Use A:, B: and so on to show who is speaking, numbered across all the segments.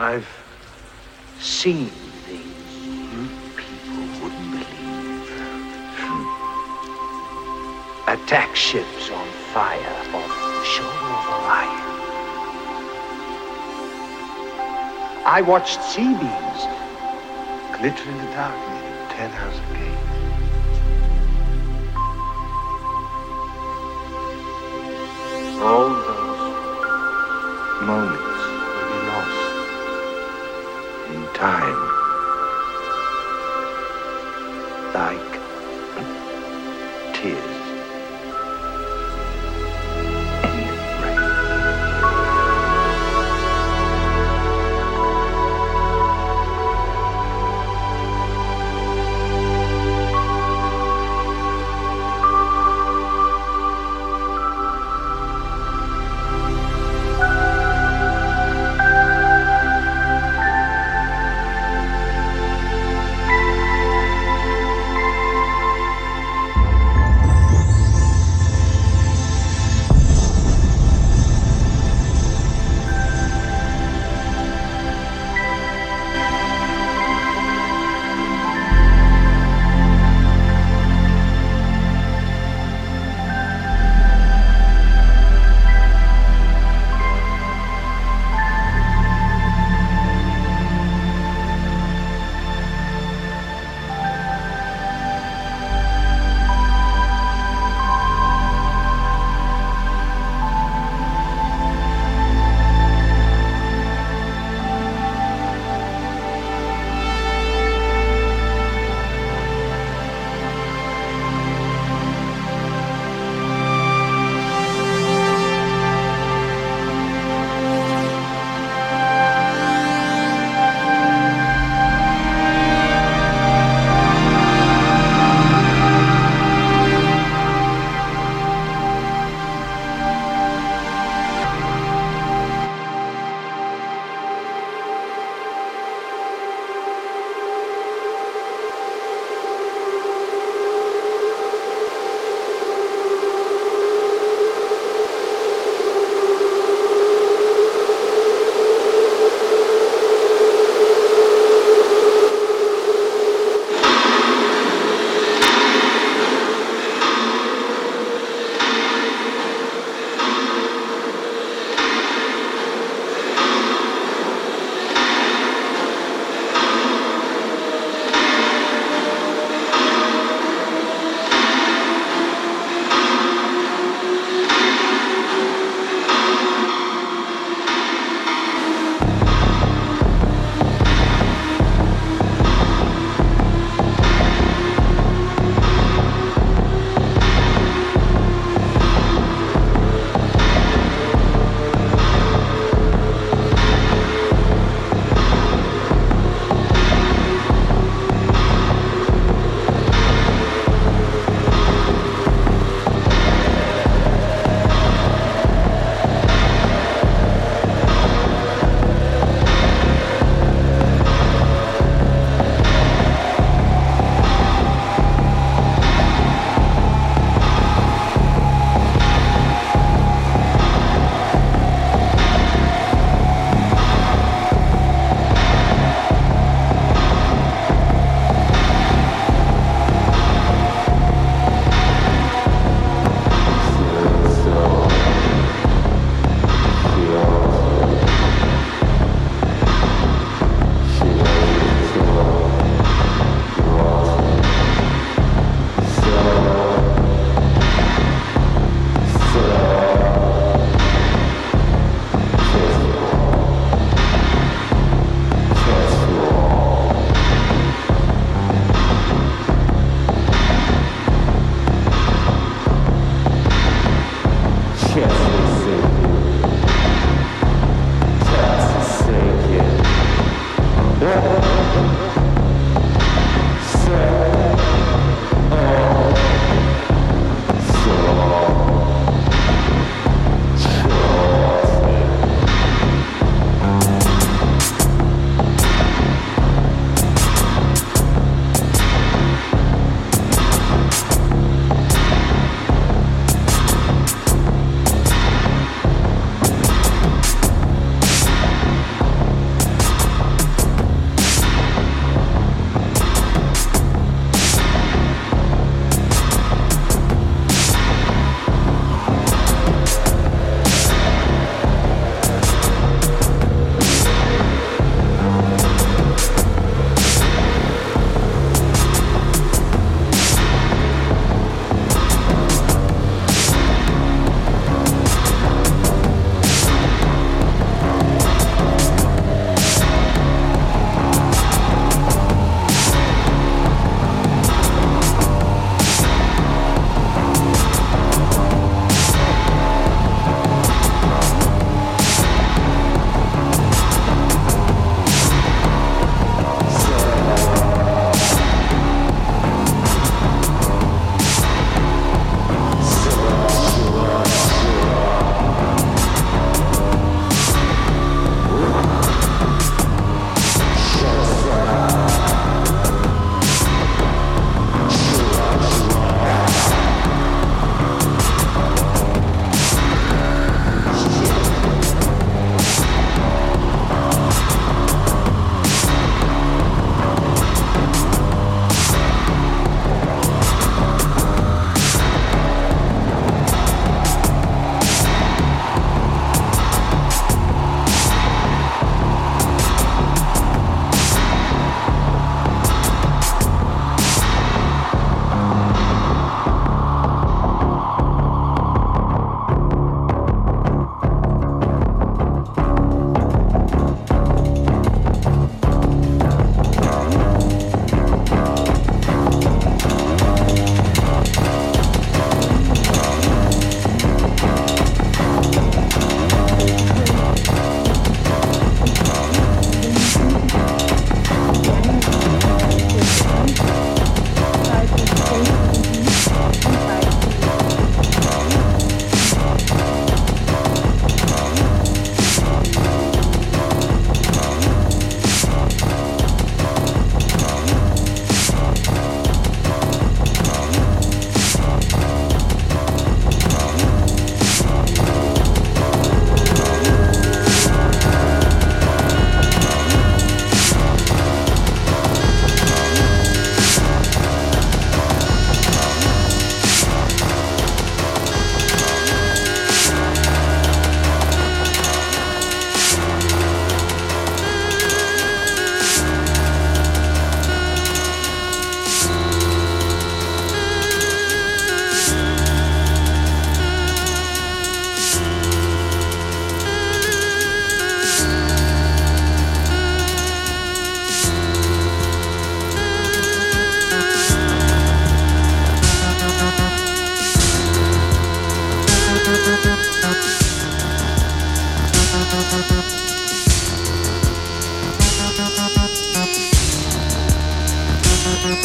A: I've seen things you people wouldn't believe. Attack ships on fire off the shore of Orion. I watched C-beams glitter in the dark near Tannhäuser Gate. All those moments time. Like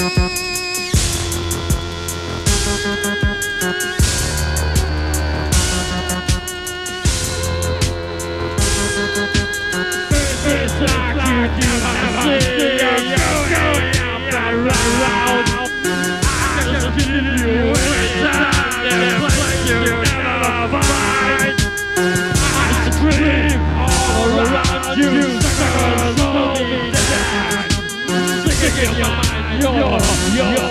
B: Música 야.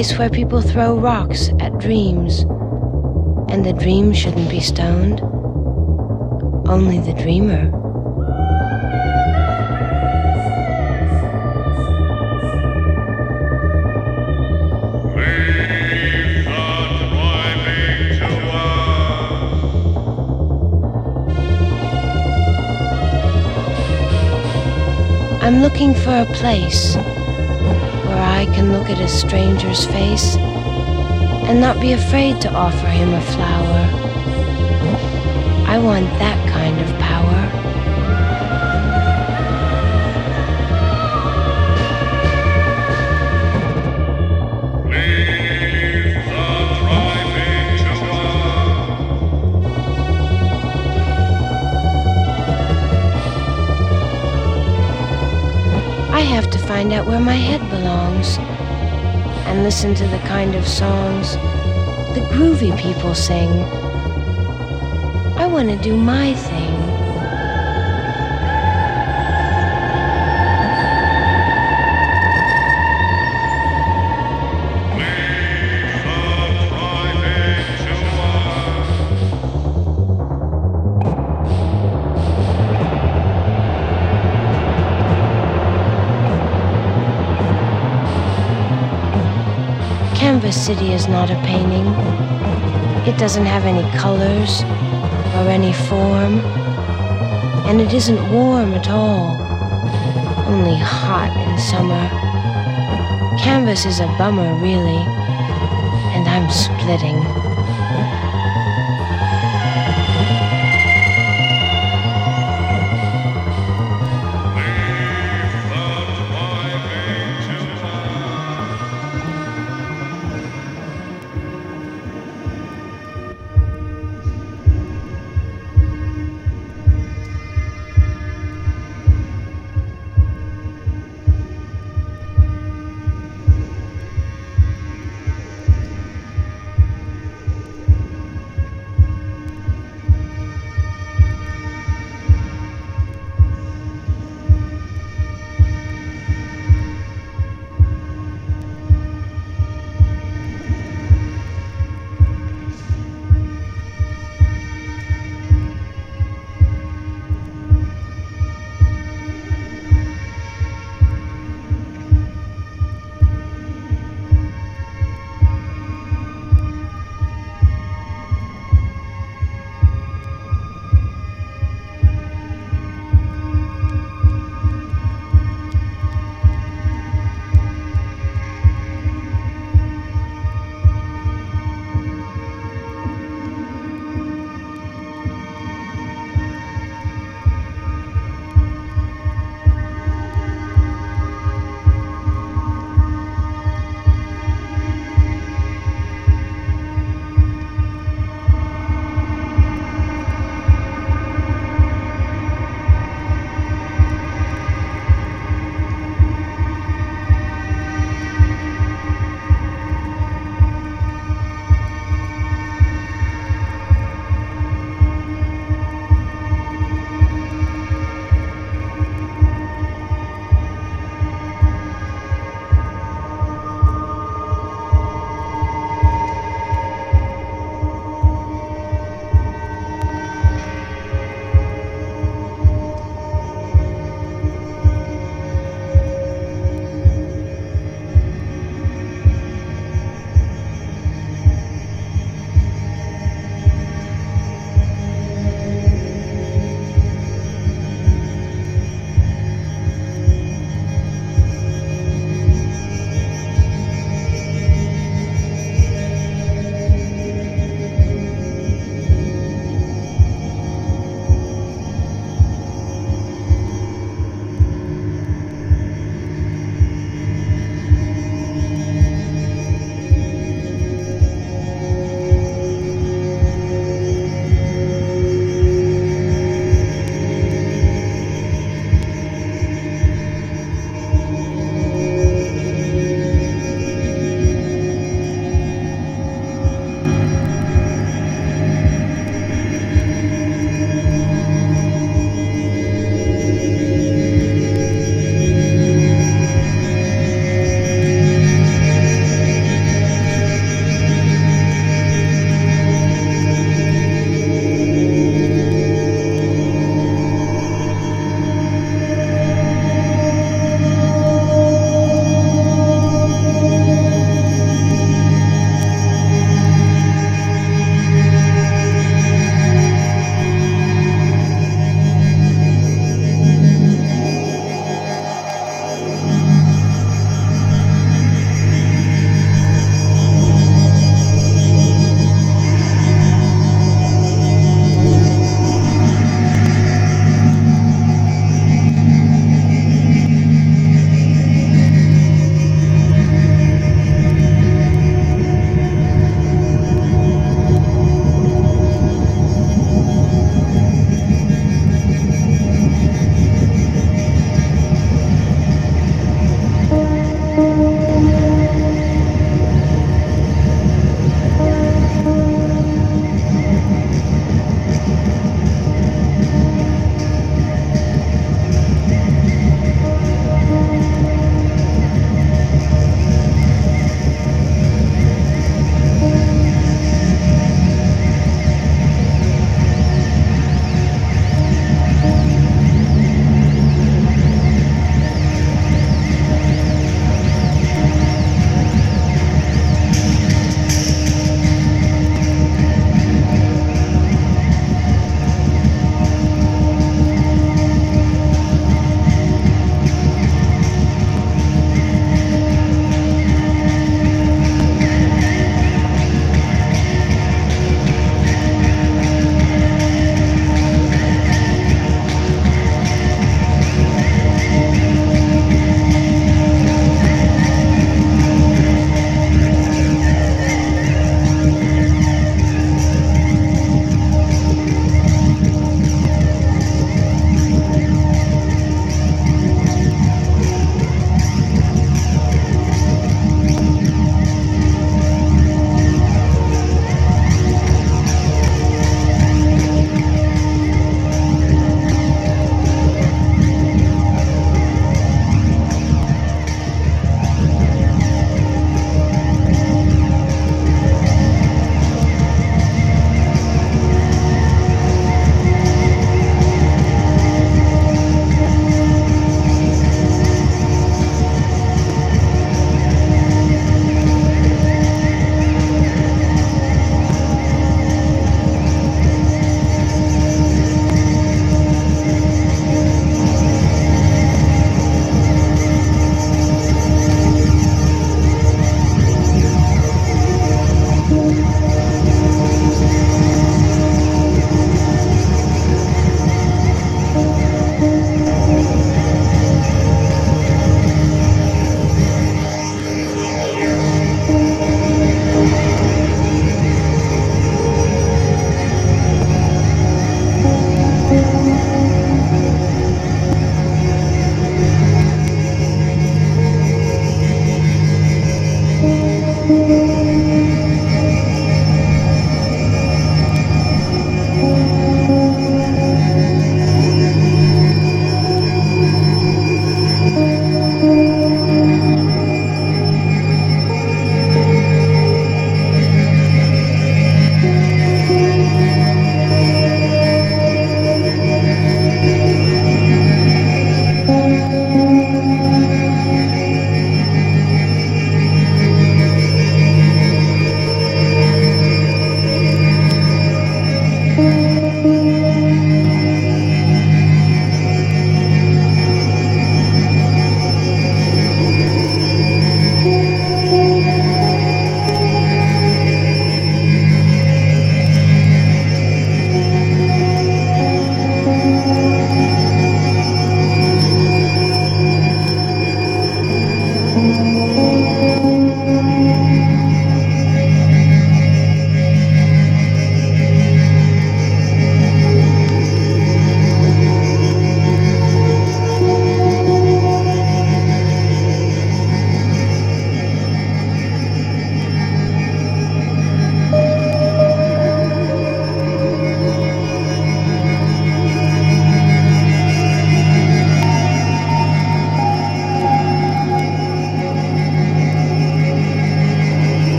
B: Place where people throw rocks at dreams. And the dream shouldn't be stoned. Only the dreamer. I'm looking for a place can look at a stranger's face and not be afraid to offer him a flower. I want that kind of power. I have to find out where my head belongs and listen to the kind of songs the groovy people sing. I want to do my thing. City is not a painting. It doesn't have any colors or any form. And it isn't warm at all, only hot in summer. Canvas is a bummer, really, and I'm splitting.